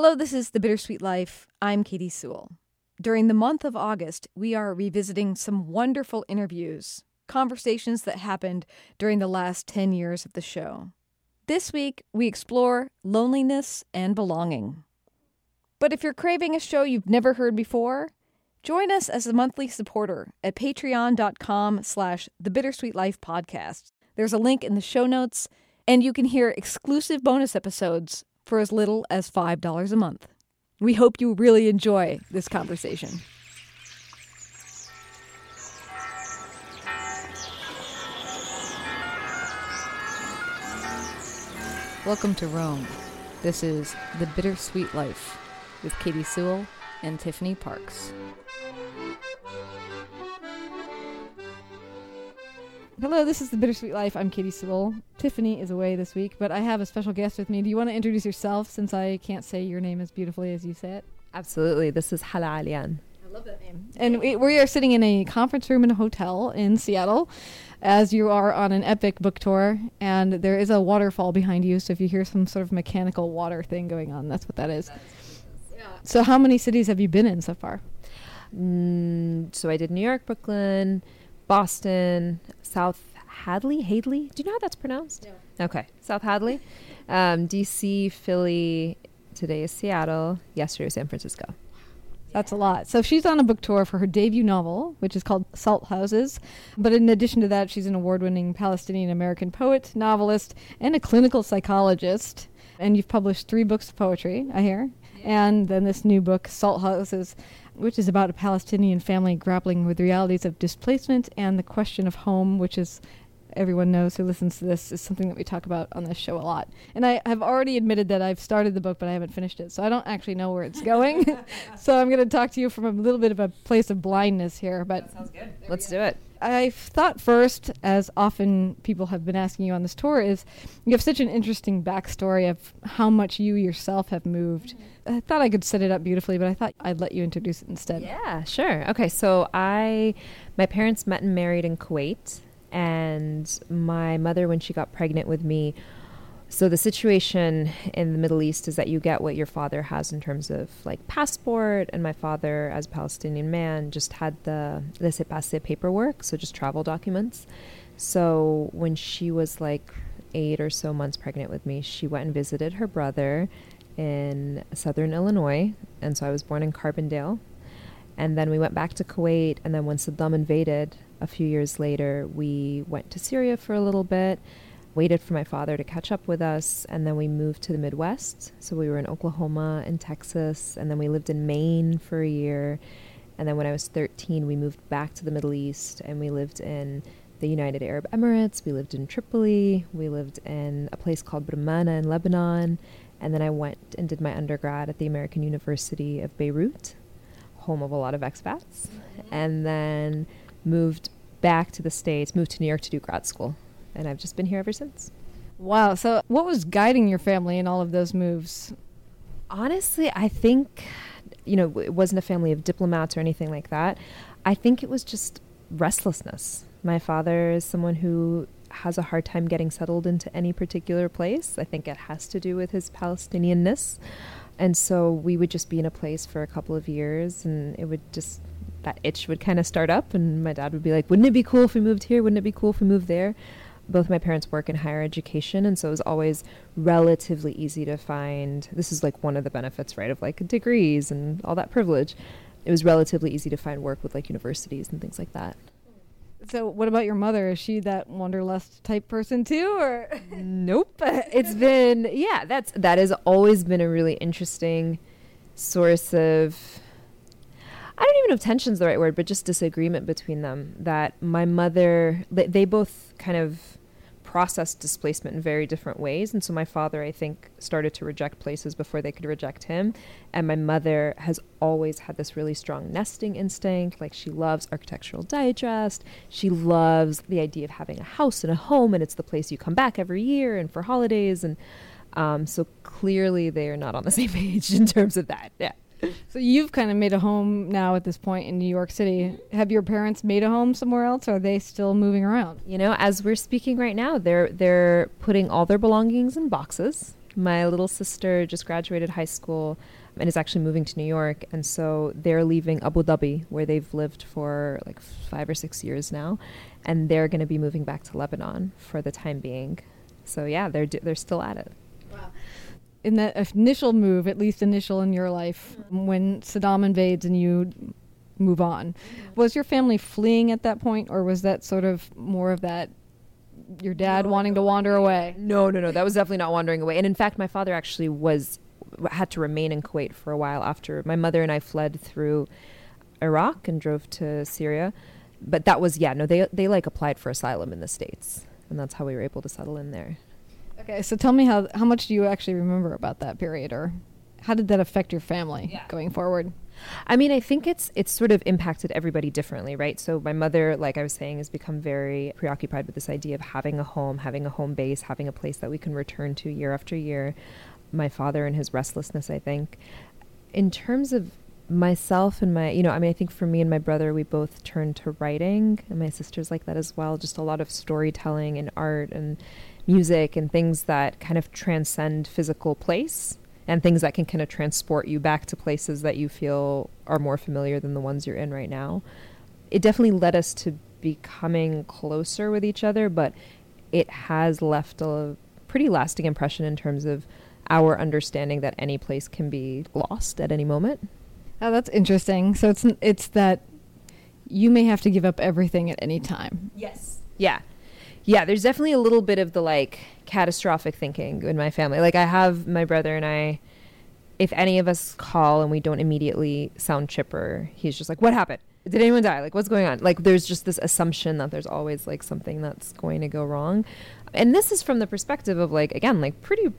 Hello, this is The Bittersweet Life. I'm Katy Sewall. During the month of August, we are revisiting some wonderful interviews, conversations that happened during the last 10 years of the show. This week, we explore loneliness and belonging. But if you're craving a show you've never heard before, join us as a monthly supporter at patreon.com slash the bittersweet life podcast. There's a link in the show notes, and you can hear exclusive bonus episodes for as little as $5 a month. We hope you really enjoy this conversation. Welcome to Rome. This is The Bittersweet Life with Katy Sewall and Tiffany Parks. Hello, this is The Bittersweet Life. I'm Katy Sewall. Tiffany is away this week, but I have a special guest with me. Do you want to introduce yourself since I can't say your name as beautifully as you say it? Absolutely. This is Hala Alyan. I love that name. And we, we are sitting in a conference room in a hotel in Seattle as you are on an epic book tour, and there is a waterfall behind you. So if you hear some sort of mechanical water thing going on, that's what that is. So, how many cities have you been in so far? Mm, so I did New York, Brooklyn, Boston, South Hadley, Hadley. Do you know how that's pronounced? No. Okay, South Hadley, um, DC, Philly. Today is Seattle. Yesterday was San Francisco. That's a lot. So she's on a book tour for her debut novel, which is called Salt Houses. But in addition to that, she's an award winning Palestinian American poet, novelist, and a clinical psychologist. And you've published three books of poetry, I hear. And then this new book, Salt Houses, which is about a Palestinian family grappling with realities of displacement and the question of home, which is everyone knows who listens to this is something that we talk about on this show a lot. And I have already admitted that I've started the book, but I haven't finished it, so I don't actually know where it's going. so I'm going to talk to you from a little bit of a place of blindness here. But sounds good. Let's do it. I thought first, as often people have been asking you on this tour, is you have such an interesting backstory of how much you yourself have moved. Mm-hmm. I thought I could set it up beautifully, but I thought I'd let you introduce it instead. Yeah, sure. Okay, so I, my parents met and married in Kuwait, and my mother, when she got pregnant with me, so the situation in the Middle East is that you get what your father has in terms of like passport, and my father, as a Palestinian man, just had the laissez-passer paperwork, so just travel documents. So when she was like eight or so months pregnant with me, she went and visited her brother in southern Illinois, and so I was born in Carbondale. And then we went back to Kuwait, and then when Saddam invaded a few years later, we went to Syria for a little bit waited for my father to catch up with us, and then we moved to the Midwest. So we were in Oklahoma and Texas, and then we lived in Maine for a year. And then when I was 13, we moved back to the Middle East, and we lived in the United Arab Emirates. We lived in Tripoli. We lived in a place called Brumana in Lebanon. And then I went and did my undergrad at the American University of Beirut, home of a lot of expats. And then moved back to the States, moved to New York to do grad school and I've just been here ever since. Wow. So, what was guiding your family in all of those moves? Honestly, I think, you know, it wasn't a family of diplomats or anything like that. I think it was just restlessness. My father is someone who has a hard time getting settled into any particular place. I think it has to do with his Palestinianness. And so we would just be in a place for a couple of years and it would just that itch would kind of start up and my dad would be like, "Wouldn't it be cool if we moved here? Wouldn't it be cool if we moved there?" both my parents work in higher education and so it was always relatively easy to find this is like one of the benefits right of like degrees and all that privilege. It was relatively easy to find work with like universities and things like that. So what about your mother? Is she that wanderlust type person too or? Nope. It's been yeah that's that has always been a really interesting source of I don't even know if tension's the right word, but just disagreement between them. That my mother, they, both kind of process displacement in very different ways. And so my father, I think, started to reject places before they could reject him. And my mother has always had this really strong nesting instinct. Like she loves Architectural Digest. She loves the idea of having a house and a home, and it's the place you come back every year and for holidays. And um, so clearly they are not on the same page in terms of that. Yeah. So you've kind of made a home now at this point in New York City. Have your parents made a home somewhere else or are they still moving around? You know, as we're speaking right now, they're they're putting all their belongings in boxes. My little sister just graduated high school and is actually moving to New York. And so they're leaving Abu Dhabi, where they've lived for like five or six years now. And they're going to be moving back to Lebanon for the time being. So yeah, they're, they're still at it. In that initial move, at least initial in your life, when Saddam invades and you move on, was your family fleeing at that point, or was that sort of more of that your dad no, wanting to wander away? No, no, no. That was definitely not wandering away. And in fact, my father actually was had to remain in Kuwait for a while after my mother and I fled through Iraq and drove to Syria. But that was yeah, no, they they like applied for asylum in the states, and that's how we were able to settle in there. Okay, so tell me how how much do you actually remember about that period, or how did that affect your family yeah. going forward? I mean, I think it's it's sort of impacted everybody differently, right? So my mother, like I was saying, has become very preoccupied with this idea of having a home, having a home base, having a place that we can return to year after year my father and his restlessness, I think. In terms of myself and my, you know, I mean, I think for me and my brother, we both turned to writing, and my sister's like that as well. Just a lot of storytelling and art and music and things that kind of transcend physical place and things that can kind of transport you back to places that you feel are more familiar than the ones you're in right now. It definitely led us to becoming closer with each other, but it has left a pretty lasting impression in terms of our understanding that any place can be lost at any moment. Oh, that's interesting. So it's it's that you may have to give up everything at any time. Yes. Yeah. Yeah, there's definitely a little bit of the like catastrophic thinking in my family. Like I have my brother and I if any of us call and we don't immediately sound chipper, he's just like, "What happened? Did anyone die? Like what's going on?" Like there's just this assumption that there's always like something that's going to go wrong. And this is from the perspective of like again, like pretty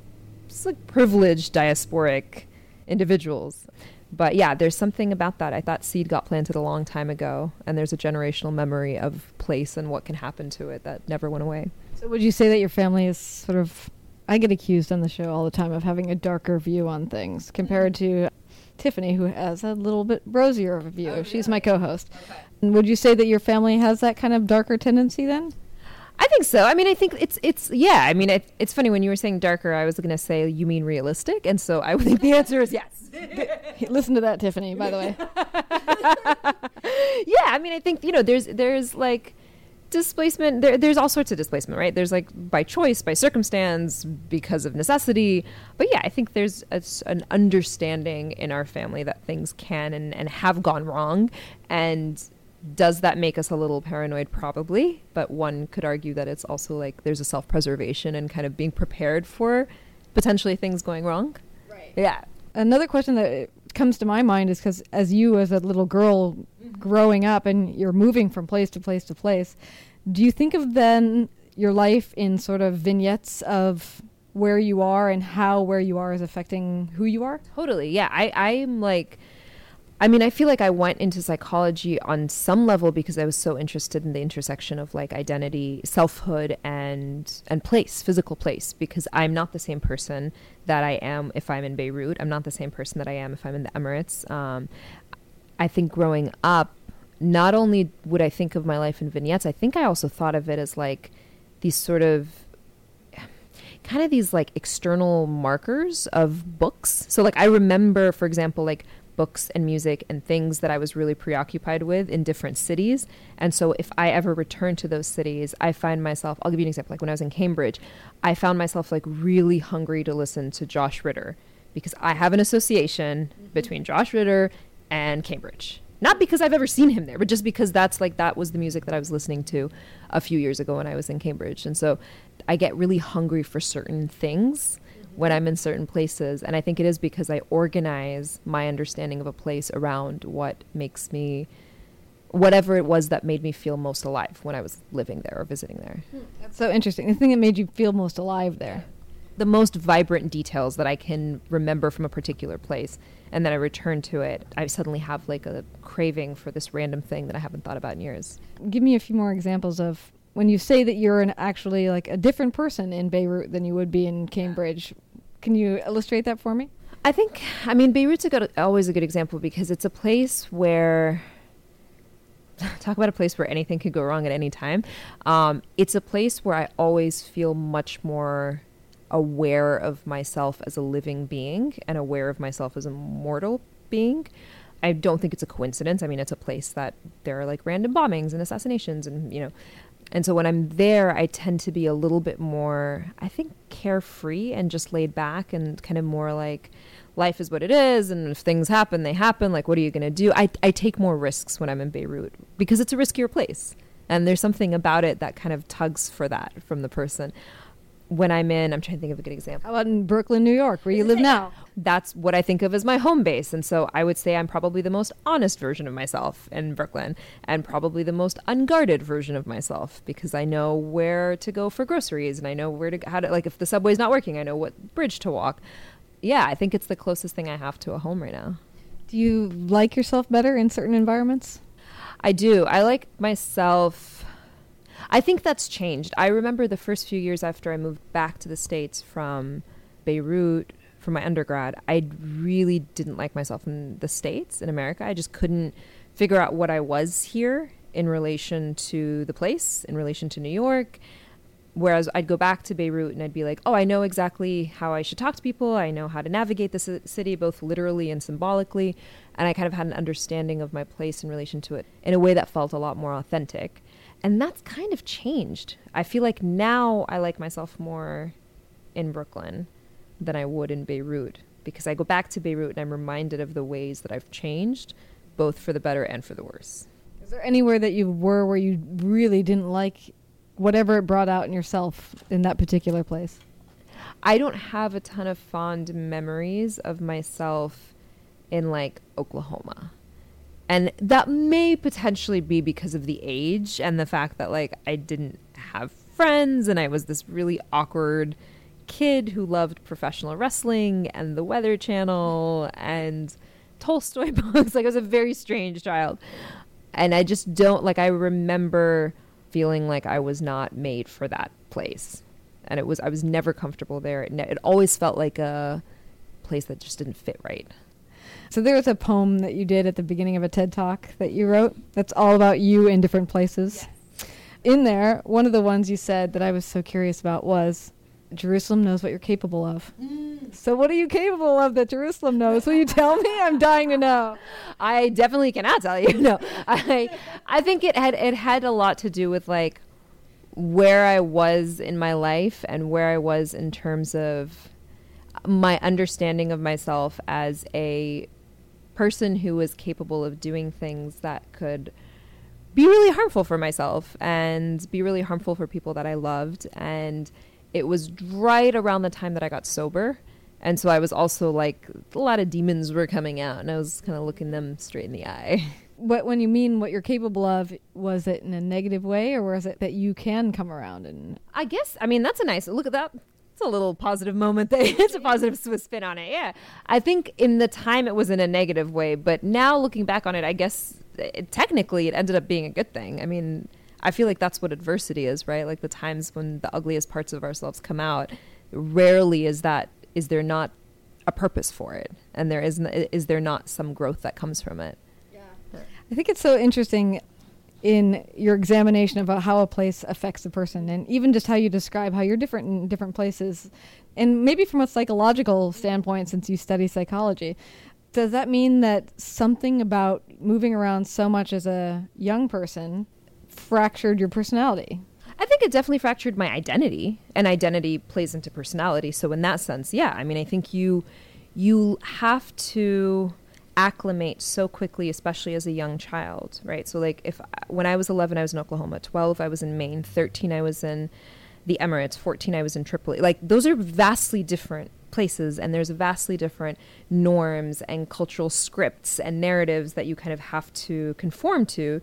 like privileged diasporic individuals. But yeah, there's something about that. I thought seed got planted a long time ago, and there's a generational memory of place and what can happen to it that never went away. So, would you say that your family is sort of? I get accused on the show all the time of having a darker view on things compared to Tiffany, who has a little bit rosier of a view. Oh, She's yeah. my co-host. Okay. Would you say that your family has that kind of darker tendency then? I think so. I mean, I think it's it's yeah. I mean, it, it's funny when you were saying darker. I was going to say you mean realistic, and so I think the answer is yes. Listen to that, Tiffany. By the way. yeah, I mean, I think you know, there's there's like displacement. There, there's all sorts of displacement, right? There's like by choice, by circumstance, because of necessity. But yeah, I think there's a, an understanding in our family that things can and, and have gone wrong, and does that make us a little paranoid? Probably, but one could argue that it's also like there's a self preservation and kind of being prepared for potentially things going wrong. Right. Yeah. Another question that comes to my mind is because as you, as a little girl mm-hmm. growing up and you're moving from place to place to place, do you think of then your life in sort of vignettes of where you are and how where you are is affecting who you are? Totally. Yeah. I, I'm like, I mean, I feel like I went into psychology on some level because I was so interested in the intersection of like identity, selfhood, and and place, physical place. Because I'm not the same person that I am if I'm in Beirut. I'm not the same person that I am if I'm in the Emirates. Um, I think growing up, not only would I think of my life in vignettes, I think I also thought of it as like these sort of kind of these like external markers of books. So like I remember, for example, like books and music and things that I was really preoccupied with in different cities. And so if I ever return to those cities, I find myself, I'll give you an example. Like when I was in Cambridge, I found myself like really hungry to listen to Josh Ritter because I have an association mm-hmm. between Josh Ritter and Cambridge. Not because I've ever seen him there, but just because that's like that was the music that I was listening to a few years ago when I was in Cambridge. And so I get really hungry for certain things when I'm in certain places. And I think it is because I organize my understanding of a place around what makes me, whatever it was that made me feel most alive when I was living there or visiting there. Hmm, that's so interesting. The thing that made you feel most alive there. The most vibrant details that I can remember from a particular place. And then I return to it. I suddenly have like a craving for this random thing that I haven't thought about in years. Give me a few more examples of when you say that you're an actually like a different person in Beirut than you would be in Cambridge. Can you illustrate that for me? I think, I mean, Beirut's a good, always a good example because it's a place where, talk about a place where anything could go wrong at any time. Um, it's a place where I always feel much more aware of myself as a living being and aware of myself as a mortal being. I don't think it's a coincidence. I mean, it's a place that there are like random bombings and assassinations and, you know, and so when I'm there, I tend to be a little bit more, I think, carefree and just laid back and kind of more like life is what it is. And if things happen, they happen. Like, what are you going to do? I, I take more risks when I'm in Beirut because it's a riskier place. And there's something about it that kind of tugs for that from the person when I'm in, I'm trying to think of a good example. How about in Brooklyn, New York, where you live now? That's what I think of as my home base. And so I would say I'm probably the most honest version of myself in Brooklyn and probably the most unguarded version of myself because I know where to go for groceries and I know where to, how to, like, if the subway's not working, I know what bridge to walk. Yeah, I think it's the closest thing I have to a home right now. Do you like yourself better in certain environments? I do. I like myself I think that's changed. I remember the first few years after I moved back to the States from Beirut for my undergrad, I really didn't like myself in the States, in America. I just couldn't figure out what I was here in relation to the place, in relation to New York. Whereas I'd go back to Beirut and I'd be like, oh, I know exactly how I should talk to people. I know how to navigate the city, both literally and symbolically. And I kind of had an understanding of my place in relation to it in a way that felt a lot more authentic. And that's kind of changed. I feel like now I like myself more in Brooklyn than I would in Beirut because I go back to Beirut and I'm reminded of the ways that I've changed, both for the better and for the worse. Is there anywhere that you were where you really didn't like whatever it brought out in yourself in that particular place? I don't have a ton of fond memories of myself in like Oklahoma. And that may potentially be because of the age and the fact that like I didn't have friends and I was this really awkward kid who loved professional wrestling and the Weather Channel and Tolstoy books. like I was a very strange child. And I just don't like I remember feeling like I was not made for that place. And it was I was never comfortable there. It, ne- it always felt like a place that just didn't fit right. So there's a poem that you did at the beginning of a TED talk that you wrote that's all about you in different places. Yes. In there, one of the ones you said that I was so curious about was Jerusalem knows what you're capable of. Mm. So what are you capable of that Jerusalem knows? Will you tell me? I'm dying to know. I definitely cannot tell you. No. I I think it had it had a lot to do with like where I was in my life and where I was in terms of my understanding of myself as a person who was capable of doing things that could be really harmful for myself and be really harmful for people that I loved. And it was right around the time that I got sober. And so I was also like, a lot of demons were coming out, and I was kind of looking them straight in the eye. What, when you mean what you're capable of, was it in a negative way, or was it that you can come around and? I guess I mean that's a nice look at that it's a little positive moment that it's a positive spin on it. Yeah. I think in the time it was in a negative way, but now looking back on it, I guess it, technically it ended up being a good thing. I mean, I feel like that's what adversity is, right? Like the times when the ugliest parts of ourselves come out, rarely is that is there not a purpose for it and there is is there not some growth that comes from it. Yeah. I think it's so interesting in your examination about how a place affects a person and even just how you describe how you're different in different places and maybe from a psychological standpoint since you study psychology does that mean that something about moving around so much as a young person fractured your personality I think it definitely fractured my identity, and identity plays into personality. So in that sense, yeah, I mean, I think you you have to acclimate so quickly, especially as a young child, right? So, like, if when I was 11, I was in Oklahoma, 12, I was in Maine, 13, I was in the Emirates, 14, I was in Tripoli. Like, those are vastly different places, and there's vastly different norms and cultural scripts and narratives that you kind of have to conform to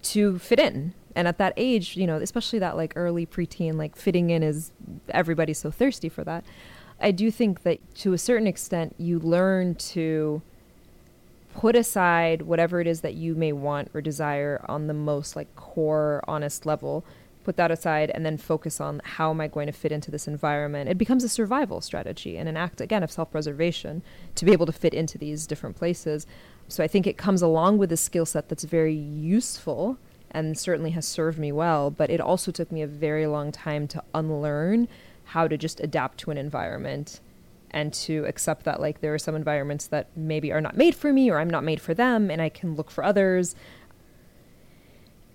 to fit in. And at that age, you know, especially that like early preteen, like fitting in is everybody's so thirsty for that. I do think that to a certain extent, you learn to put aside whatever it is that you may want or desire on the most like core honest level put that aside and then focus on how am i going to fit into this environment. It becomes a survival strategy and an act again of self-preservation to be able to fit into these different places. So i think it comes along with a skill set that's very useful and certainly has served me well but it also took me a very long time to unlearn how to just adapt to an environment and to accept that like there are some environments that maybe are not made for me or I'm not made for them and I can look for others.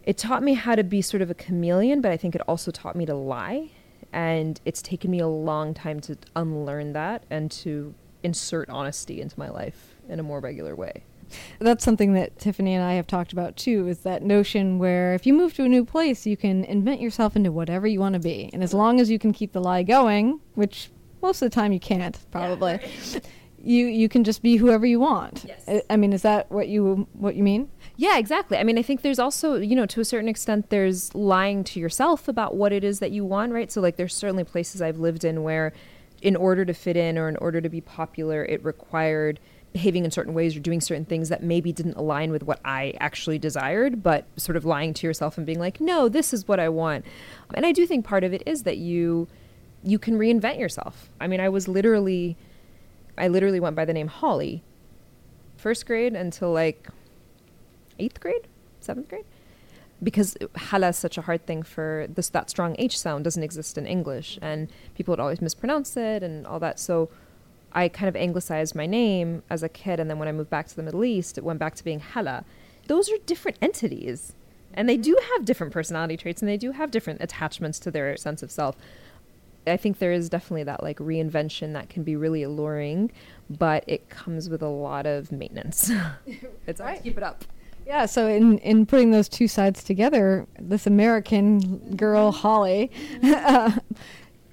It taught me how to be sort of a chameleon, but I think it also taught me to lie. And it's taken me a long time to unlearn that and to insert honesty into my life in a more regular way. That's something that Tiffany and I have talked about too is that notion where if you move to a new place, you can invent yourself into whatever you want to be. And as long as you can keep the lie going, which most of the time you can't, probably. Yeah. You you can just be whoever you want. Yes. I, I mean, is that what you what you mean? Yeah, exactly. I mean, I think there's also, you know, to a certain extent, there's lying to yourself about what it is that you want, right? So, like, there's certainly places I've lived in where, in order to fit in or in order to be popular, it required behaving in certain ways or doing certain things that maybe didn't align with what I actually desired, but sort of lying to yourself and being like, no, this is what I want. And I do think part of it is that you you can reinvent yourself. I mean, I was literally, I literally went by the name Holly, first grade until like eighth grade, seventh grade, because hala is such a hard thing for this. That strong H sound doesn't exist in English, and people would always mispronounce it and all that. So. I kind of anglicized my name as a kid, and then when I moved back to the Middle East, it went back to being Hala. Those are different entities, and they do have different personality traits, and they do have different attachments to their sense of self. I think there is definitely that like reinvention that can be really alluring, but it comes with a lot of maintenance. it's hard right. to keep it up. Yeah, so in, in putting those two sides together, this American girl, Holly, uh,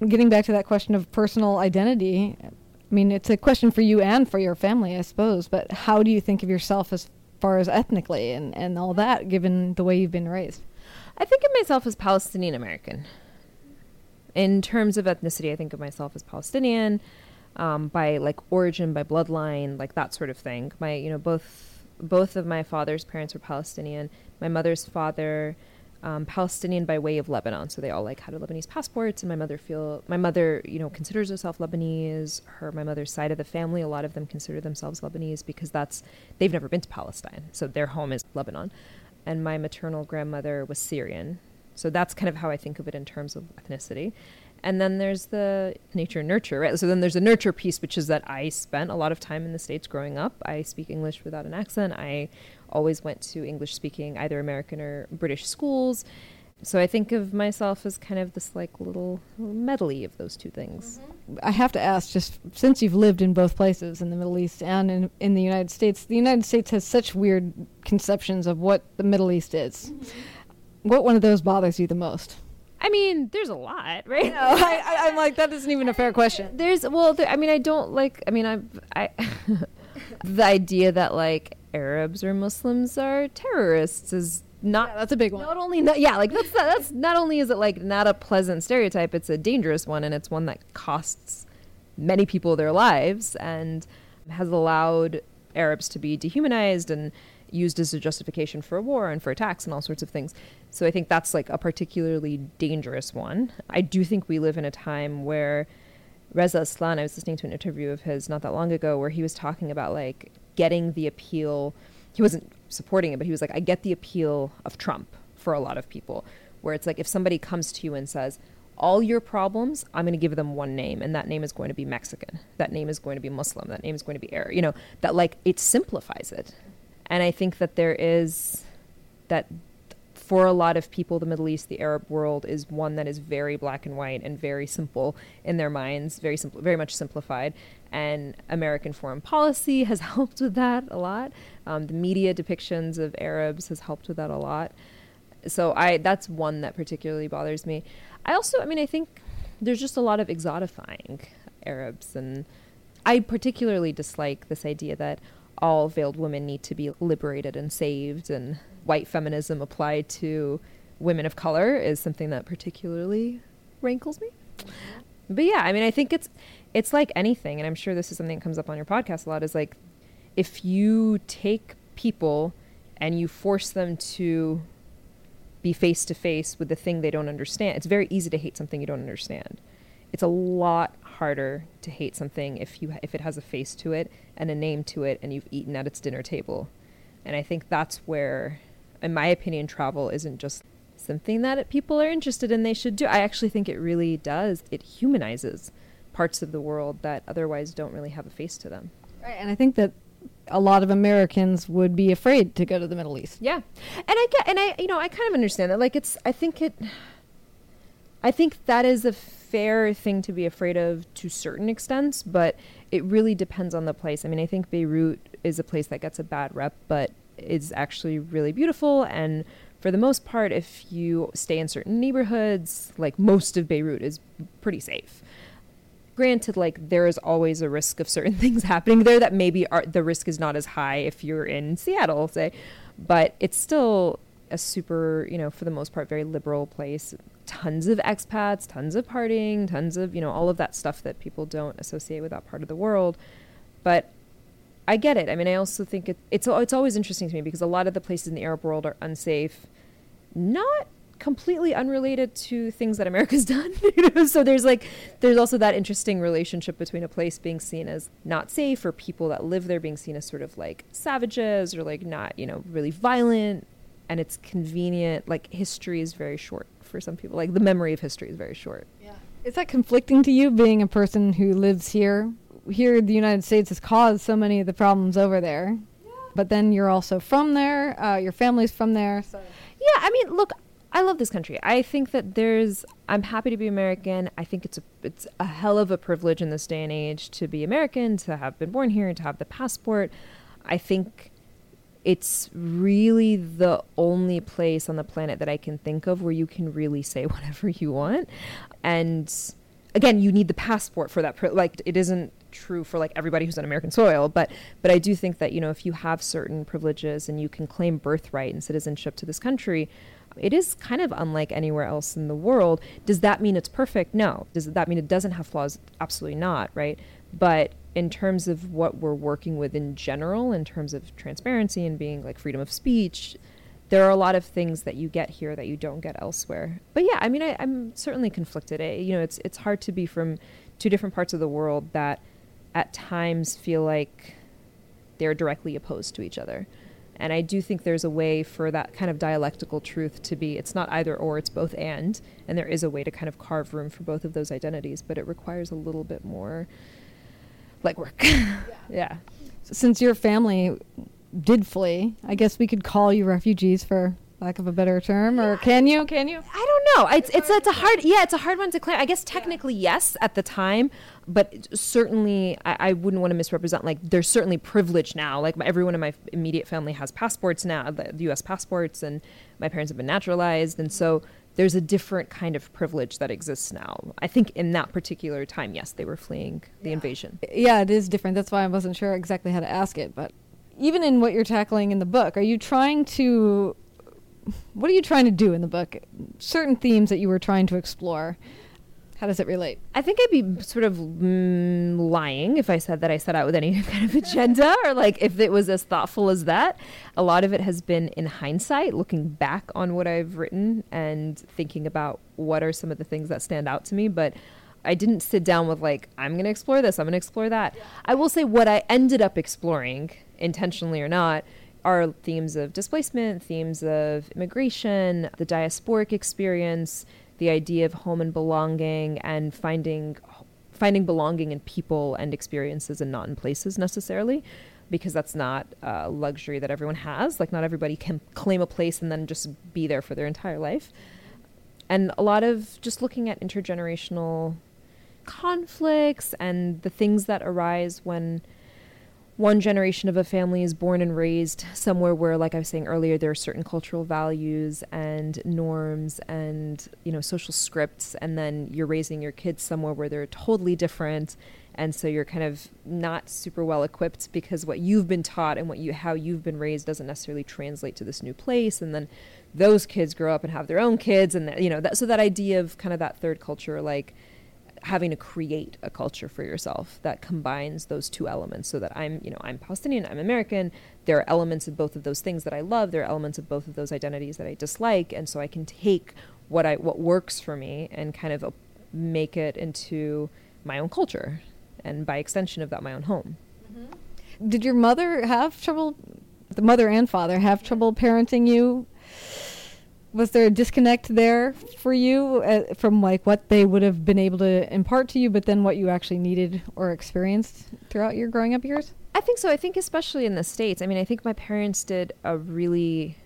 getting back to that question of personal identity, I mean, it's a question for you and for your family, I suppose, but how do you think of yourself as far as ethnically and, and all that, given the way you've been raised? I think of myself as Palestinian American in terms of ethnicity, I think of myself as Palestinian, um, by like origin, by bloodline, like that sort of thing. My, you know, both both of my father's parents were Palestinian. My mother's father, um, Palestinian by way of Lebanon, so they all like had a Lebanese passports. And my mother feel my mother, you know, considers herself Lebanese. Her my mother's side of the family, a lot of them consider themselves Lebanese because that's they've never been to Palestine, so their home is Lebanon. And my maternal grandmother was Syrian, so that's kind of how I think of it in terms of ethnicity. And then there's the nature nurture, right? So then there's a nurture piece, which is that I spent a lot of time in the States growing up. I speak English without an accent. I always went to English speaking, either American or British schools. So I think of myself as kind of this like little, little medley of those two things. Mm-hmm. I have to ask, just since you've lived in both places, in the Middle East and in, in the United States, the United States has such weird conceptions of what the Middle East is. Mm-hmm what one of those bothers you the most? I mean, there's a lot, right? No, I, am like that isn't even a fair question. There's well, there, I mean, I don't like. I mean, I, I, the idea that like Arabs or Muslims are terrorists is not. Yeah, that's a big one. Not only, not, yeah, like that's that's not only is it like not a pleasant stereotype, it's a dangerous one, and it's one that costs many people their lives and has allowed Arabs to be dehumanized and used as a justification for a war and for attacks and all sorts of things. So I think that's like a particularly dangerous one. I do think we live in a time where Reza Aslan, I was listening to an interview of his not that long ago where he was talking about like getting the appeal. He wasn't supporting it, but he was like, I get the appeal of Trump for a lot of people, where it's like if somebody comes to you and says, all your problems, I'm going to give them one name, and that name is going to be Mexican. That name is going to be Muslim. That name is going to be Arab. You know, that like it simplifies it. And I think that there is that for a lot of people, the Middle East, the Arab world is one that is very black and white and very simple in their minds, very simple, very much simplified. And American foreign policy has helped with that a lot. Um, the media depictions of Arabs has helped with that a lot. So I that's one that particularly bothers me. I also, I mean, I think there's just a lot of exotifying Arabs, and I particularly dislike this idea that all veiled women need to be liberated and saved, and white feminism applied to women of color is something that particularly rankles me. But yeah, I mean, I think it's it's like anything, and I'm sure this is something that comes up on your podcast a lot. Is like if you take people and you force them to be face to face with the thing they don't understand, it's very easy to hate something you don't understand. It's a lot harder to hate something if you if it has a face to it and a name to it and you've eaten at its dinner table. And I think that's where in my opinion travel isn't just something that people are interested in, they should do. I actually think it really does. It humanizes parts of the world that otherwise don't really have a face to them. Right, and I think that a lot of Americans would be afraid to go to the Middle East. Yeah, and I get, and I, you know, I kind of understand that. Like, it's, I think it, I think that is a fair thing to be afraid of to certain extents, but it really depends on the place. I mean, I think Beirut is a place that gets a bad rep, but is actually really beautiful. And for the most part, if you stay in certain neighborhoods, like most of Beirut is pretty safe. Granted, like there is always a risk of certain things happening there that maybe are, the risk is not as high if you're in Seattle, say, but it's still a super, you know, for the most part, very liberal place. Tons of expats, tons of partying, tons of, you know, all of that stuff that people don't associate with that part of the world. But I get it. I mean, I also think it, it's it's always interesting to me because a lot of the places in the Arab world are unsafe, not completely unrelated to things that America's done. you know? So there's like there's also that interesting relationship between a place being seen as not safe or people that live there being seen as sort of like savages or like not you know really violent, and it's convenient. Like history is very short for some people. Like the memory of history is very short. Yeah. Is that conflicting to you, being a person who lives here? Here, the United States has caused so many of the problems over there, yeah. but then you're also from there. Uh, your family's from there. So. Yeah, I mean, look, I love this country. I think that there's. I'm happy to be American. I think it's a it's a hell of a privilege in this day and age to be American, to have been born here, and to have the passport. I think it's really the only place on the planet that I can think of where you can really say whatever you want. And again, you need the passport for that. Like, it isn't true for like everybody who's on American soil, but but I do think that you know if you have certain privileges and you can claim birthright and citizenship to this country, it is kind of unlike anywhere else in the world. Does that mean it's perfect? No. Does that mean it doesn't have flaws? Absolutely not, right? But in terms of what we're working with in general, in terms of transparency and being like freedom of speech, there are a lot of things that you get here that you don't get elsewhere. But yeah, I mean, I, am certainly conflicted. You know, it's it's hard to be from two different parts of the world that at times feel like they're directly opposed to each other. And I do think there's a way for that kind of dialectical truth to be it's not either or, it's both and. And there is a way to kind of carve room for both of those identities, but it requires a little bit more legwork. Yeah. yeah. Since your family did flee, I guess we could call you refugees for lack of a better term or can you? Can you? I don't know. It's it's it's a hard yeah it's a hard one to claim i guess technically yes at the time but certainly I, I, wouldn't want to misrepresent like there's certainly privilege now. Like my, everyone in my immediate family has passports now the, the us passports and my parents have been naturalized and so there's a different kind of privilege that exists now i think in that particular time yes they were fleeing the yeah. invasion yeah it is different that's why i wasn't sure exactly how to ask it but even in what you're tackling in the book are you trying to what are you trying to do in the book? Certain themes that you were trying to explore. How does it relate? I think I'd be sort of mm, lying if I said that I set out with any kind of agenda or like if it was as thoughtful as that. A lot of it has been in hindsight, looking back on what I've written and thinking about what are some of the things that stand out to me. But I didn't sit down with like, I'm going to explore this, I'm going to explore that. I will say what I ended up exploring, intentionally or not, are themes of displacement, themes of immigration, the diasporic experience, the idea of home and belonging, and finding finding belonging in people and experiences and not in places necessarily because that's not a luxury that everyone has. Like not everybody can claim a place and then just be there for their entire life. And a lot of just looking at intergenerational conflicts and the things that arise when one generation of a family is born and raised somewhere where like i was saying earlier there are certain cultural values and norms and you know social scripts and then you're raising your kids somewhere where they're totally different. And so you're kind of not super well equipped because what you've been taught and what you how you've been raised doesn't necessarily translate to this new place. And then those kids grow up and have their own kids and you know that so that idea of kind of that third culture like having to create a culture for yourself that combines those two elements so that I'm, you know, I'm Palestinian, I'm American. There are elements of both of those things that I love. There are elements of both of those identities that I dislike. And so I can take what I, what works for me and kind of make it into my own culture and by extension of that, my own home. Mm-hmm. Did your mother have trouble, the mother and father have trouble parenting you was there a disconnect there for you uh, from like what they would have been able to impart to you, but then what you actually needed or experienced throughout your growing up years? I think so. I think especially in the states. I mean, I think my parents did a really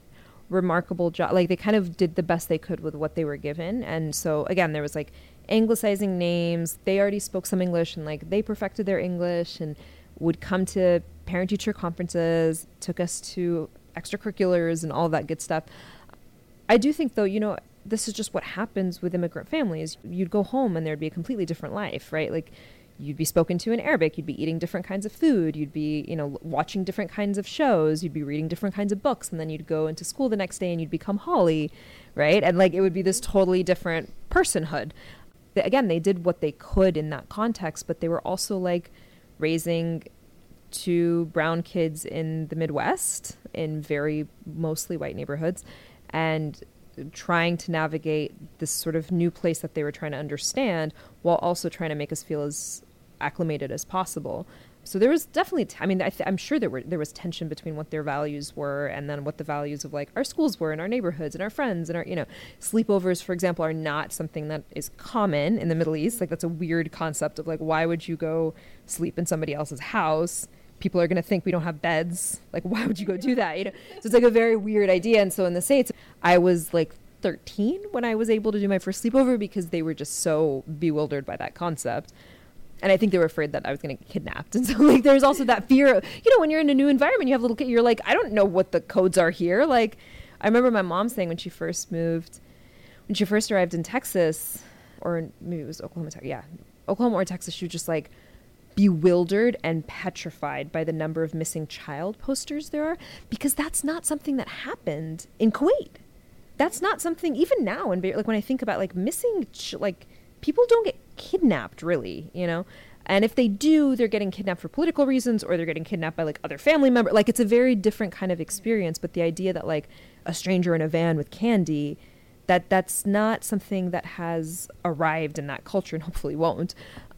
remarkable job. Like they kind of did the best they could with what they were given, and so again, there was like anglicizing names. They already spoke some English, and like they perfected their English, and would come to parent teacher conferences, took us to extracurriculars and all that good stuff. I do think though, you know, this is just what happens with immigrant families. You'd go home and there'd be a completely different life, right? Like you'd be spoken to in Arabic, you'd be eating different kinds of food, you'd be, you know, watching different kinds of shows, you'd be reading different kinds of books, and then you'd go into school the next day and you'd become Holly, right? And like it would be this totally different personhood. Again, they did what they could in that context, but they were also like raising two brown kids in the Midwest in very mostly white neighborhoods and trying to navigate this sort of new place that they were trying to understand while also trying to make us feel as acclimated as possible. So there was definitely, t- I mean, I am sure there were there was tension between what their values were and then what the values of like our schools were and our neighborhoods and our friends and our you know sleepovers, for example, are not something that is common in the Middle East. Like that's a weird concept of like why would you go sleep in somebody else's house? People are going to think we don't have beds. Like, why would you go do that? You know, so it's like a very weird idea. And so in the states, I was like 13 when I was able to do my first sleepover because they were just so bewildered by that concept. And I think they were afraid that I was going to get kidnapped. And so, like, there's also that fear. Of, you know, when you're in a new environment, you have a little kid. You're like, I don't know what the codes are here. Like, I remember my mom saying when she first moved, when she first arrived in Texas, or maybe it was Oklahoma, yeah, Oklahoma or Texas, she was just like, bewildered and petrified by the number of missing child posters there are because that's not something that happened in Kuwait. That's not something even now and like when I think about like missing ch- like people don't get kidnapped really, you know. And if they do, they're getting kidnapped for political reasons or they're getting kidnapped by like other family members. Like it's a very different kind of experience, but the idea that like a stranger in a van with candy that that's not something that has arrived in that culture and hopefully won't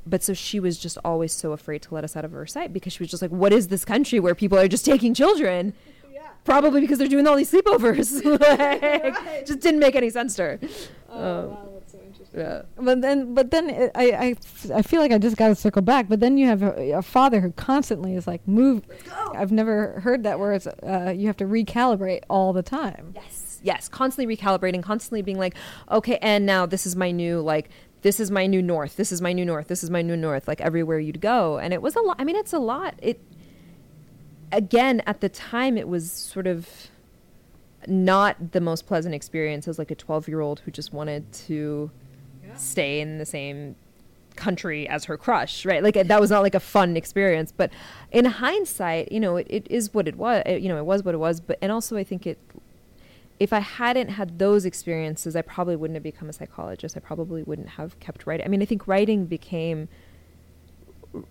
but so she was just always so afraid to let us out of her sight because she was just like, "What is this country where people are just taking children?" Yeah. Probably because they're doing all these sleepovers. like, right. Just didn't make any sense to her. Oh, um, wow, that's so interesting. Yeah. But then, but then it, I, I, I feel like I just got to circle back. But then you have a, a father who constantly is like, "Move." I've never heard that where it's uh, you have to recalibrate all the time. Yes yes constantly recalibrating constantly being like okay and now this is my new like this is my new north this is my new north this is my new north like everywhere you'd go. And it was a lot i mean it's a lot. It again at the time it was sort of not the most pleasant experience as like a 12 year old who just wanted to yeah. stay in the same country as her crush right? Like that was not like a fun experience. But in hindsight you know it, it is what it was it, you know it was what it was. But and also i think it if I hadn't had those experiences, I probably wouldn't have become a psychologist. I probably wouldn't have kept writing. I mean, I think writing became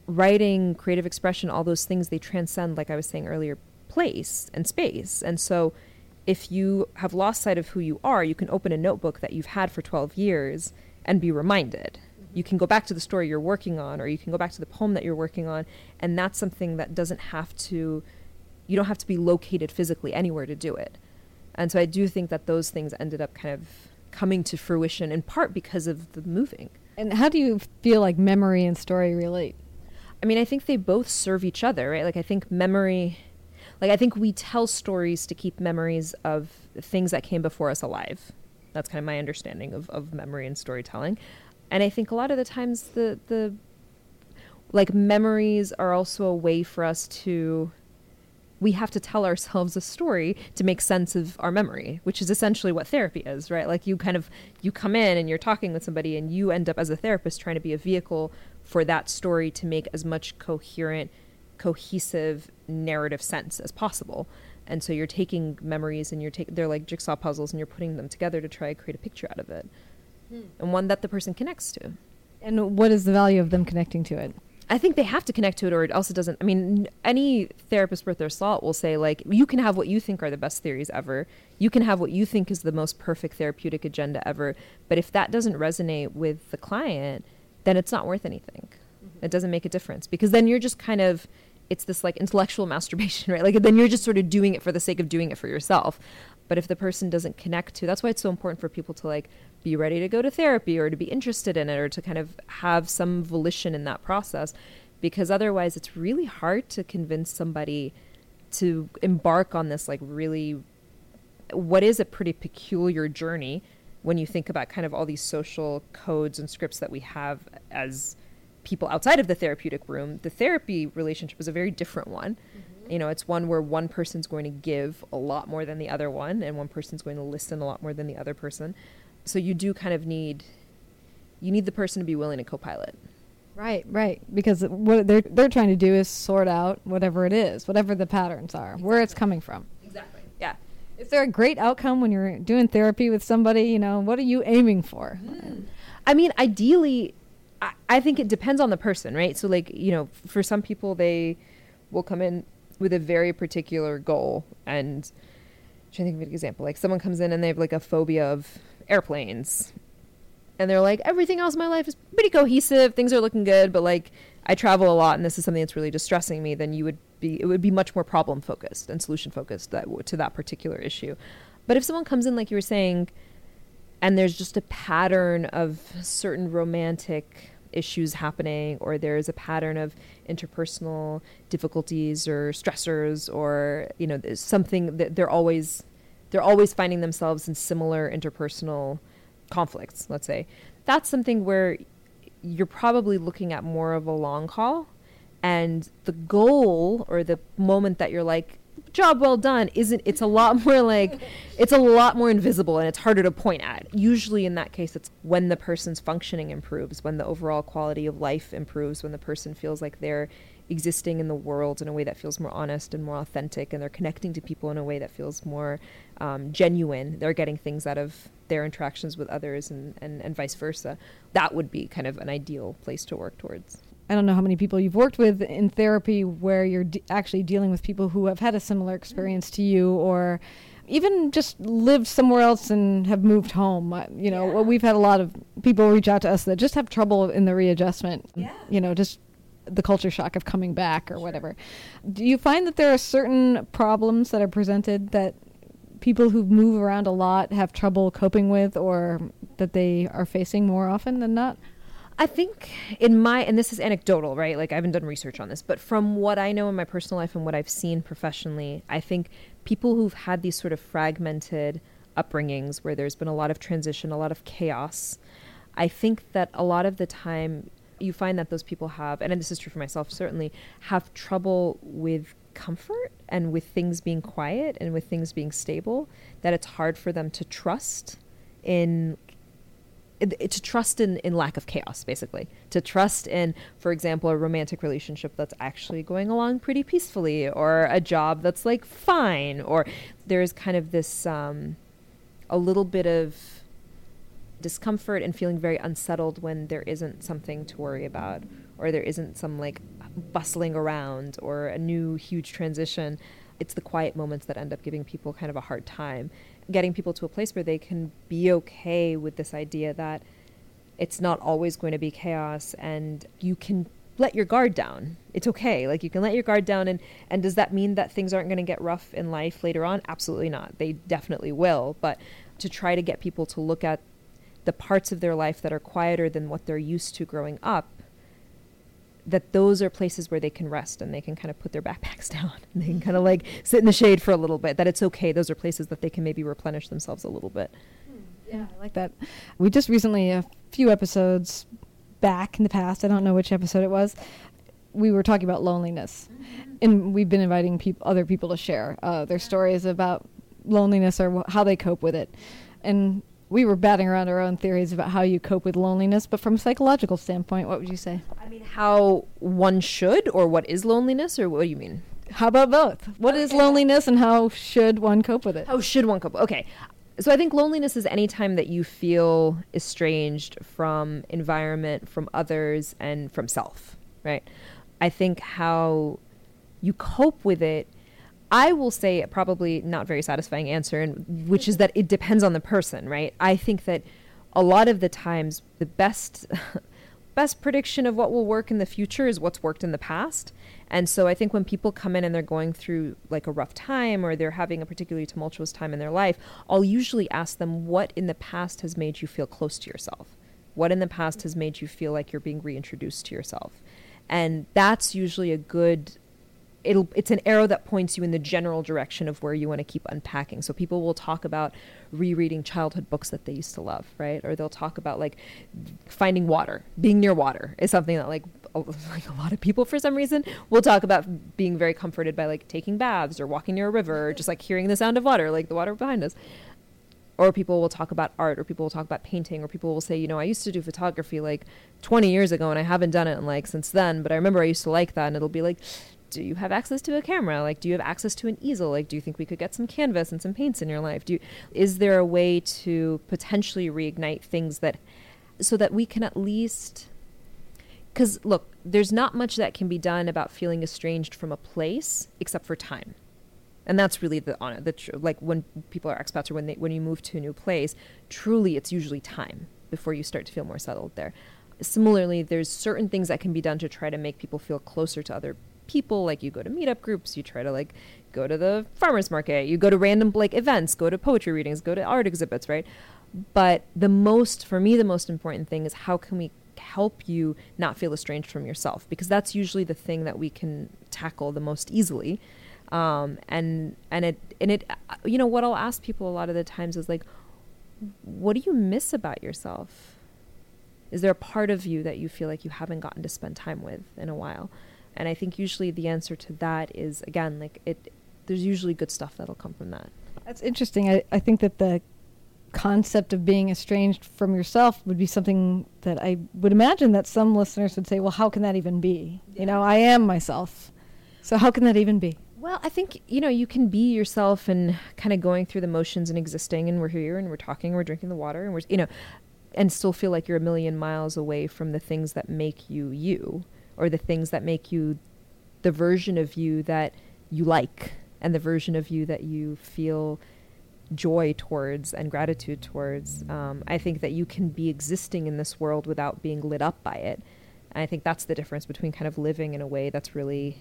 writing, creative expression, all those things they transcend, like I was saying earlier, place and space. And so if you have lost sight of who you are, you can open a notebook that you've had for 12 years and be reminded. You can go back to the story you're working on, or you can go back to the poem that you're working on, and that's something that doesn't have to, you don't have to be located physically anywhere to do it. And so I do think that those things ended up kind of coming to fruition in part because of the moving. And how do you feel like memory and story relate? I mean, I think they both serve each other, right? Like, I think memory, like, I think we tell stories to keep memories of things that came before us alive. That's kind of my understanding of, of memory and storytelling. And I think a lot of the times the, the, like, memories are also a way for us to we have to tell ourselves a story to make sense of our memory, which is essentially what therapy is, right? Like you kind of you come in and you're talking with somebody and you end up as a therapist trying to be a vehicle for that story to make as much coherent, cohesive narrative sense as possible. And so you're taking memories and you're taking they're like jigsaw puzzles and you're putting them together to try to create a picture out of it. Hmm. And one that the person connects to. And what is the value of them connecting to it? I think they have to connect to it, or else it also doesn't. I mean, any therapist worth their salt will say, like, you can have what you think are the best theories ever. You can have what you think is the most perfect therapeutic agenda ever. But if that doesn't resonate with the client, then it's not worth anything. Mm-hmm. It doesn't make a difference because then you're just kind of, it's this like intellectual masturbation, right? Like, then you're just sort of doing it for the sake of doing it for yourself. But if the person doesn't connect to, that's why it's so important for people to like be ready to go to therapy or to be interested in it or to kind of have some volition in that process because otherwise it's really hard to convince somebody to embark on this like really what is a pretty peculiar journey when you think about kind of all these social codes and scripts that we have as people outside of the therapeutic room the therapy relationship is a very different one mm-hmm. You know it's one where one person's going to give a lot more than the other one and one person's going to listen a lot more than the other person so you do kind of need you need the person to be willing to co-pilot Right, right. Because what they're they're trying to do is sort out whatever it is, whatever the patterns are, exactly. where it's coming from. Exactly. Yeah. Is there a great outcome when you're doing therapy with somebody? You know, what are you aiming for? Mm. I mean, ideally, I, I think it depends on the person, right? So, like, you know, for some people, they will come in with a very particular goal. And I'm trying to think of an example. Like someone comes in and they have like a phobia of airplanes. And they're like everything else in my life is pretty cohesive. Things are looking good but like i travel a lot and this is something that's really distressing me then you would be it would be much more problem focused and solution focused that to that particular issue. But if someone comes in like you were saying and there's just a pattern of certain romantic issues happening or there's a pattern of interpersonal difficulties or stressors or you know something that they're always they're always finding themselves in similar interpersonal conflicts, let's say, that's something where you're probably looking at more of a long haul. And the goal or the moment that you're like, job well done isn't it's a lot more like it's a lot more invisible and it's harder to point at usually in that case it's when the person's functioning improves when the overall quality of life improves when the person feels like they're existing in the world in a way that feels more honest and more authentic, and they're connecting to people in a way that feels more um, genuine. They're getting things out of their interactions with others, and, and, and vice versa. That would be kind of an ideal place to work towards. I don't know how many people you've worked with in therapy where you're de- actually dealing with people who have had a similar experience to you or even just lived somewhere else and have moved home. Uh, you know, yeah. we've had a lot of people reach out to us that just have trouble in the readjustment. Yeah. You know, just the culture shock of coming back or sure. whatever. Do you find that there are certain problems that are presented that people who move around a lot have trouble coping with or that they are facing more often than not? I think in my, and this is anecdotal, right? Like I haven't done research on this, but from what I know in my personal life and what I've seen professionally, I think people who've had these sort of fragmented upbringings where there's been a lot of transition, a lot of chaos, I think that a lot of the time you find that those people have, and this is true for myself certainly, have trouble with comfort and with things being quiet and with things being stable, that it's hard for them to trust in to trust in, in lack of chaos, basically. To trust in, for example, a romantic relationship that's actually going along pretty peacefully, or a job that's like fine, or there's kind of this um, a little bit of discomfort and feeling very unsettled when there isn't something to worry about or there isn't some like bustling around or a new huge transition. It's the quiet moments that end up giving people kind of a hard time. Getting people to a place where they can be okay with this idea that it's not always going to be chaos and you can let your guard down. It's okay. Like you can let your guard down and and does that mean that things aren't going to get rough in life later on? Absolutely not. They definitely will, but to try to get people to look at the parts of their life that are quieter than what they're used to growing up that those are places where they can rest and they can kind of put their backpacks down. And they can kind of like sit in the shade for a little bit that it's okay. Those are places that they can maybe replenish themselves a little bit. Hmm. yeah i like that we just recently a few episodes back in the past i don't know which episode it was we were talking about loneliness. Mm-hmm. and we've been inviting peop- other people to share uh, their stories about loneliness or wh- how they cope with it. And we were batting around our own theories about how you cope with loneliness, but from a psychological standpoint, what would you say? I mean, how one should, or what is loneliness, or what do you mean? How about both? What okay. is loneliness, and how should one cope with it? How should one cope? Okay. So I think loneliness is any time that you feel estranged from environment, from others, and from self, right? I think how you cope with it I will say probably not very satisfying answer, and which is that it depends on the person, right? I think that a lot of the times the best best prediction of what will work in the future is what's worked in the past. And so I think when people come in and they're going through like a rough time or they're having a particularly tumultuous time in their life, I'll usually ask them what in the past has made you feel close to yourself? What in the past has made you feel like you're being reintroduced to yourself? And that's usually a good it'll it's an arrow that points you in the general direction of where you want to keep unpacking. So people will talk about rereading childhood books that they used to love, right? Or they'll talk about like finding water, being near water is something that like a, like a lot of people for some reason will talk about being very comforted by like taking baths or walking near a river or just like hearing the sound of water, like the water behind us. Or people will talk about art, or people will talk about painting, or people will say, you know, I used to do photography like 20 years ago and I haven't done it in like since then, but I remember I used to like that. And it'll be like, do you have access to a camera? Like, do you have access to an easel? Like, do you think we could get some canvas and some paints in your life? Do you, is there a way to potentially reignite things that, so that we can at least, because look, there's not much that can be done about feeling estranged from a place except for time. And that's really the on the tr- like when people are expats or when they when you move to a new place, truly it's usually time before you start to feel more settled there. Similarly, there's certain things that can be done to try to make people feel closer to other people like you go to meetup groups you try to like go to the farmers market you go to random like events go to poetry readings go to art exhibits right? But the most for me the most important thing is how can we help you not feel estranged from yourself? Because that's usually the thing that we can tackle the most easily. Um, and and it and it you know what I'll ask people a lot of the times is like what do you miss about yourself? Is there a part of you that you feel like you haven't gotten to spend time with in a while and I think usually the answer to that is again like it. There's usually good stuff that'll come from that. That's interesting. I, I think that the concept of being estranged from yourself would be something that I would imagine that some listeners would say, well, how can that even be? Yeah. You know, I am myself. So how can that even be? Well, I think, you know, you can be yourself and kind of going through the motions and existing and we're here and we're talking and we're drinking the water and we're, you know, and still feel like you're a million miles away from the things that make you you or the things that make you the version of you that you like and the version of you that you feel joy towards and gratitude towards. Um, I think that you can be existing in this world without being lit up by it. And I think that's the difference between kind of living in a way that's really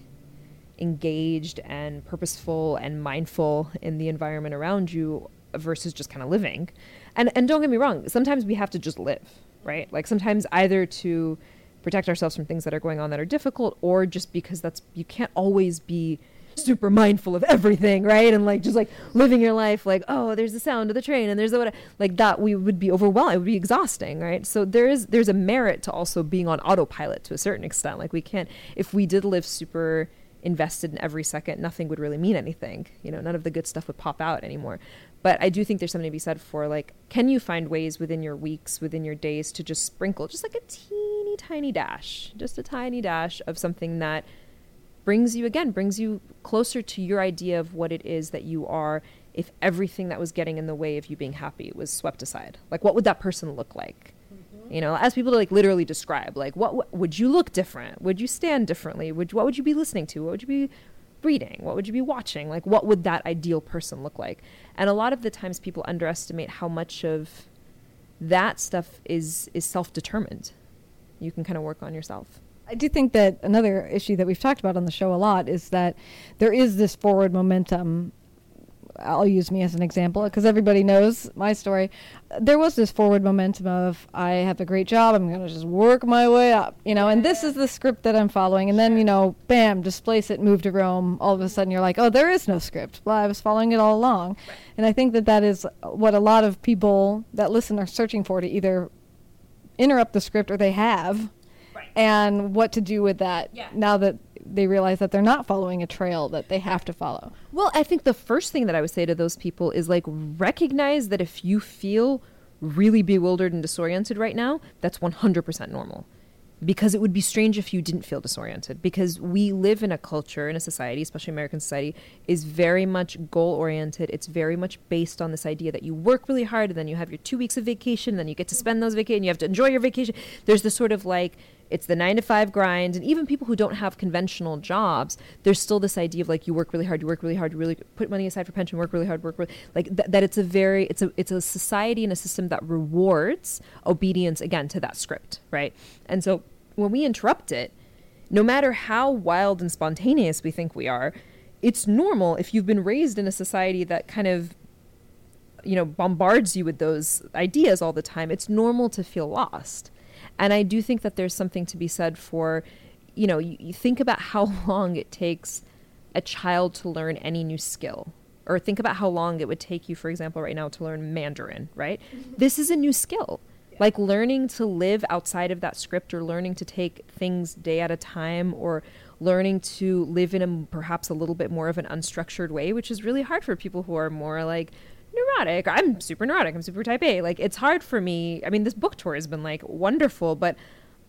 engaged and purposeful and mindful in the environment around you versus just kind of living. And and don't get me wrong, sometimes we have to just live, right? Like sometimes either to protect ourselves from things that are going on that are difficult or just because that's you can't always be super mindful of everything, right? And like just like living your life like, oh, there's the sound of the train and there's the what like that we would be overwhelmed. It would be exhausting, right? So there is there's a merit to also being on autopilot to a certain extent. Like we can't if we did live super invested in every second, nothing would really mean anything. You know, none of the good stuff would pop out anymore. But I do think there's something to be said for like, can you find ways within your weeks, within your days to just sprinkle just like a teeny tiny dash, just a tiny dash of something that brings you again, brings you closer to your idea of what it is that you are if everything that was getting in the way of you being happy was swept aside. Like what would that person look like? Mm-hmm. You know, ask people to like literally describe like what, what, would you look different? Would you stand differently? Would what would you be listening to? What would you be reading? What would you be watching? Like, what would that ideal person look like? And a lot of the times people underestimate how much of that stuff is is self-determined. You can kind of work on yourself. I do think that another issue that we've talked about on the show a lot is that there is this forward momentum I'll use me as an example because everybody knows my story. There was this forward momentum of I have a great job, I'm going to just work my way up, you know, and this is the script that I'm following. And then, you know, bam, displace it, move to Rome. All of a sudden you're like, oh, there is no script. Well, I was following it all along. And I think that that is what a lot of people that listen are searching for to either interrupt the script or they have. And what to do with that yeah. now that they realize that they're not following a trail that they have to follow. Well, I think the first thing that I would say to those people is like recognize that if you feel really bewildered and disoriented right now, that's 100% normal. Because it would be strange if you didn't feel disoriented. Because we live in a culture, in a society, especially American society, is very much goal oriented. It's very much based on this idea that you work really hard and then you have your two weeks of vacation, and then you get to spend those vacation, you have to enjoy your vacation. There's this sort of like it's the nine to five grind. And even people who don't have conventional jobs there's still this idea of like you work really hard you work really hard you really put money aside for pension work really hard work really, like th- that it's a very it's a it's a society and a system that rewards obedience again to that script right? And so when we interrupt it no matter how wild and spontaneous we think we are it's normal if you've been raised in a society that kind of you know bombards you with those ideas all the time it's normal to feel lost and I do think that there's something to be said for, you know, you, you think about how long it takes a child to learn any new skill or think about how long it would take you, for example, right now to learn Mandarin, right? Mm-hmm. This is a new skill. Yeah. Like learning to live outside of that script or learning to take things day at a time or learning to live in a perhaps a little bit more of an unstructured way, which is really hard for people who are more like neurotic. I'm super neurotic. I'm super type A. Like it's hard for me. I mean, this book tour has been like wonderful, but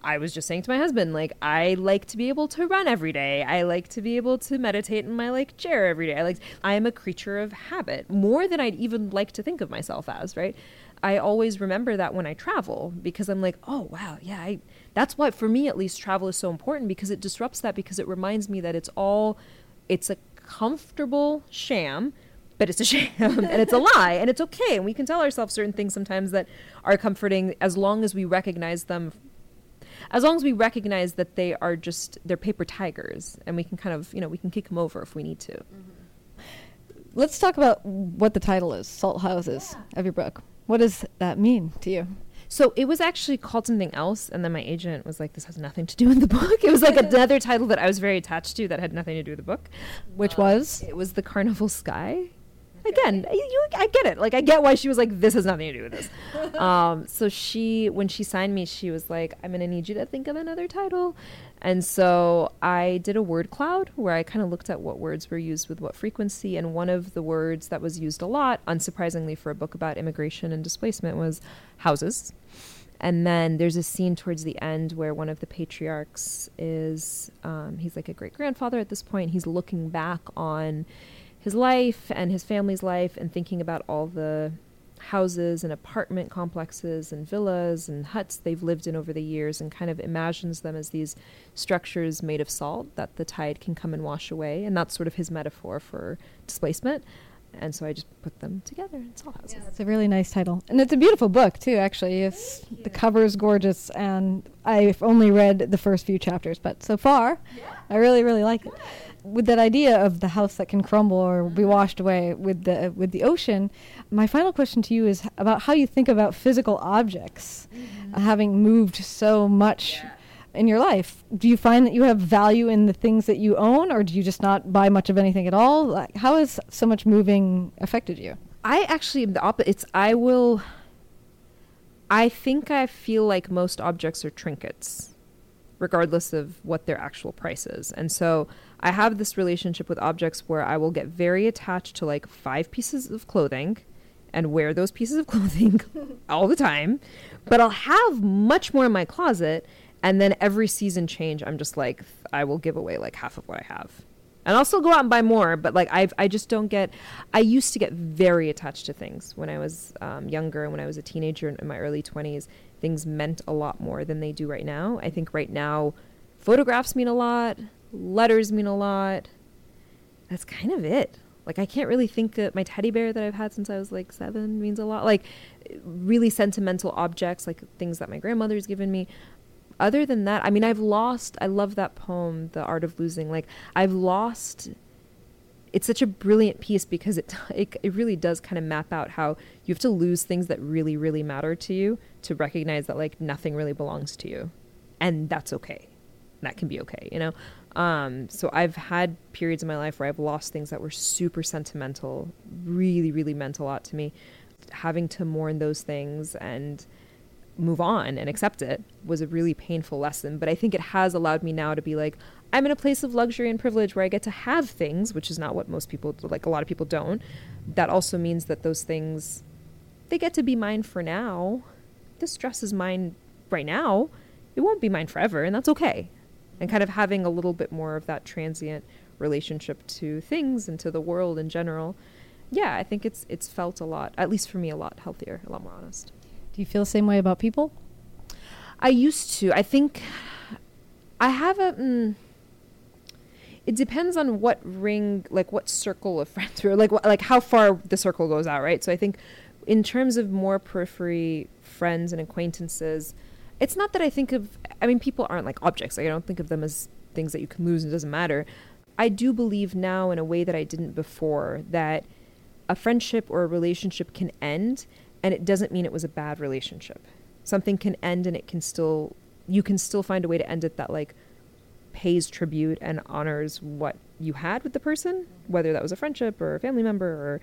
I was just saying to my husband, like, I like to be able to run every day. I like to be able to meditate in my like chair every day. I like I am a creature of habit more than I'd even like to think of myself as, right? I always remember that when I travel because I'm like, oh wow, yeah, I that's why for me at least travel is so important because it disrupts that because it reminds me that it's all it's a comfortable sham but it's a sham and it's a lie and it's okay and we can tell ourselves certain things sometimes that are comforting as long as we recognize them as long as we recognize that they are just they're paper tigers and we can kind of you know we can kick them over if we need to mm-hmm. let's talk about what the title is salt houses yeah. of your book what does that mean to you so it was actually called something else, and then my agent was like, "This has nothing to do with the book." It was like another title that I was very attached to that had nothing to do with the book, which was it was the Carnival Sky again, you, I get it. Like, I get why she was like, this has nothing to do with this. um, so she, when she signed me, she was like, I'm going to need you to think of another title. And so I did a word cloud where I kind of looked at what words were used with what frequency. And one of the words that was used a lot, unsurprisingly for a book about immigration and displacement, was houses. And then there's a scene towards the end where one of the patriarchs is, um, he's like a great grandfather at this point. He's looking back on his life and his family's life and thinking about all the houses and apartment complexes and villas and huts they've lived in over the years and kind of imagines them as these structures made of salt that the tide can come and wash away. And that's sort of his metaphor for displacement. And so I just put them together in salt houses. Yeah, it's a really nice title. And it's a beautiful book, too, actually. It's, the cover is gorgeous. And I've only read the first few chapters, but so far, yeah. I really, really like it with that idea of the house that can crumble or be washed away with the with the ocean, my final question to you is about how you think about physical objects, mm-hmm. uh, having moved so much. Yeah. In your life, do you find that you have value in the things that you own, or do you just not buy much of anything at all? Like, how has so much moving affected you? I actually am the opposite. It's I will. I think I feel like most objects are trinkets regardless of what their actual price is. And so I have this relationship with objects where I will get very attached to like five pieces of clothing and wear those pieces of clothing all the time. But I'll have much more in my closet. And then every season change, I'm just like, I will give away like half of what I have. And I'll still go out and buy more, but like I've, I just don't get. I used to get very attached to things when I was um, younger and when I was a teenager in my early 20s things meant a lot more than they do right now. I think right now, photographs mean a lot, letters mean a lot. That's kind of it. Like I can't really think that my teddy bear that I've had since I was like seven means a lot. Like really sentimental objects, like things that my grandmother's given me. Other than that, I mean, I've lost. I love that poem, "The Art of Losing." Like I've lost it's such a brilliant piece because it, it, it really does kind of map out how you have to lose things that really really matter to you to recognize that like nothing really belongs to you. And that's okay. That can be okay you know? Um, so i've had periods in my life where i've lost things that were super sentimental really really meant a lot to me. Having to mourn those things and move on and accept it was a really painful lesson but i think it has allowed me now to be like I'm in a place of luxury and privilege where I get to have things, which is not what most people like a lot of people don't. That also means that those things they get to be mine for now. This dress is mine right now. It won't be mine forever, and that's okay. And kind of having a little bit more of that transient relationship to things and to the world in general. Yeah, I think it's it's felt a lot, at least for me, a lot healthier, a lot more honest. Do you feel the same way about people? I used to. I think I have a. Mm, it depends on what ring, like what circle of friends, or like like how far the circle goes out, right? So I think, in terms of more periphery friends and acquaintances, it's not that I think of. I mean, people aren't like objects. Like I don't think of them as things that you can lose and it doesn't matter. I do believe now in a way that I didn't before that a friendship or a relationship can end and it doesn't mean it was a bad relationship. Something can end and it can still you can still find a way to end it that like pays tribute and honors what you had with the person, whether that was a friendship or a family member or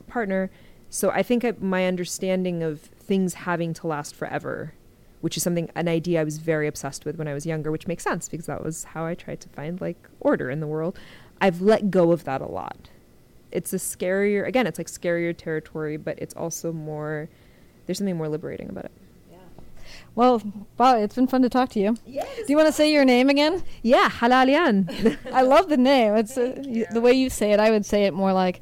a partner. So I think I, my understanding of things having to last forever, which is something an idea I was very obsessed with when I was younger, which makes sense because that was how I tried to find like order in the world. I've let go of that a lot. It's a scarier again, it's like scarier territory, but it's also more there's something more liberating about it. Well, wow, it's been fun to talk to you. Yes. Do you want to say your name again? Yeah, Halalian. I love the name. It's uh, y- the way you say it. I would say it more like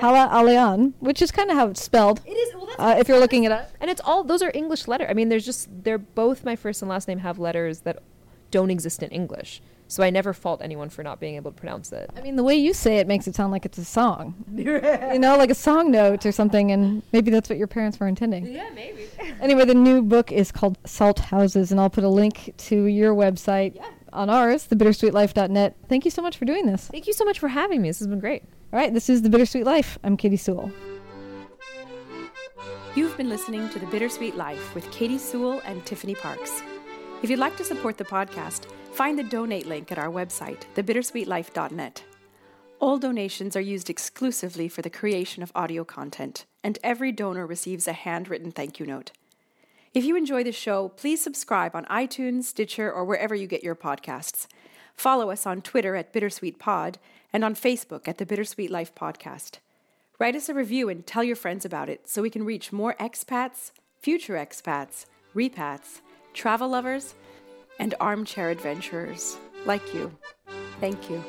Hala Alyan, which is kind of how it's spelled. It is. Well, that's Uh, if you're looking it up. and it's all those are English letters. I mean, there's just they're both my first and last name have letters that don't exist in English. So I never fault anyone for not being able to pronounce it. I mean, the way you say it makes it sound like it's a song. you know, like a song note or something, and maybe that's what your parents were intending. yeah, maybe. Anyway, the new book is called Salt Houses, and I'll put a link to your website Yeah. on ours, thebittersweetlife.net. Thank you so much for doing this. Thank you so much for having me. This has been great. All right, this is The Bittersweet Life. I'm Katy Sewall. You've been listening to The Bittersweet Life with Katy Sewall and Tiffany Parks. If you'd like to support the podcast, find the donate link at our website, thebittersweetlife.net. All donations are used exclusively for the creation of audio content, and every donor receives a handwritten thank you note. If you enjoy the show, please subscribe on iTunes, Stitcher, or wherever you get your podcasts. Follow us on Twitter at Bittersweet Pod and on Facebook at the Bittersweet Life Podcast. Write us a review and tell your friends about it so we can reach more expats, future expats, repats, travel lovers, and armchair adventurers like you. Thank you.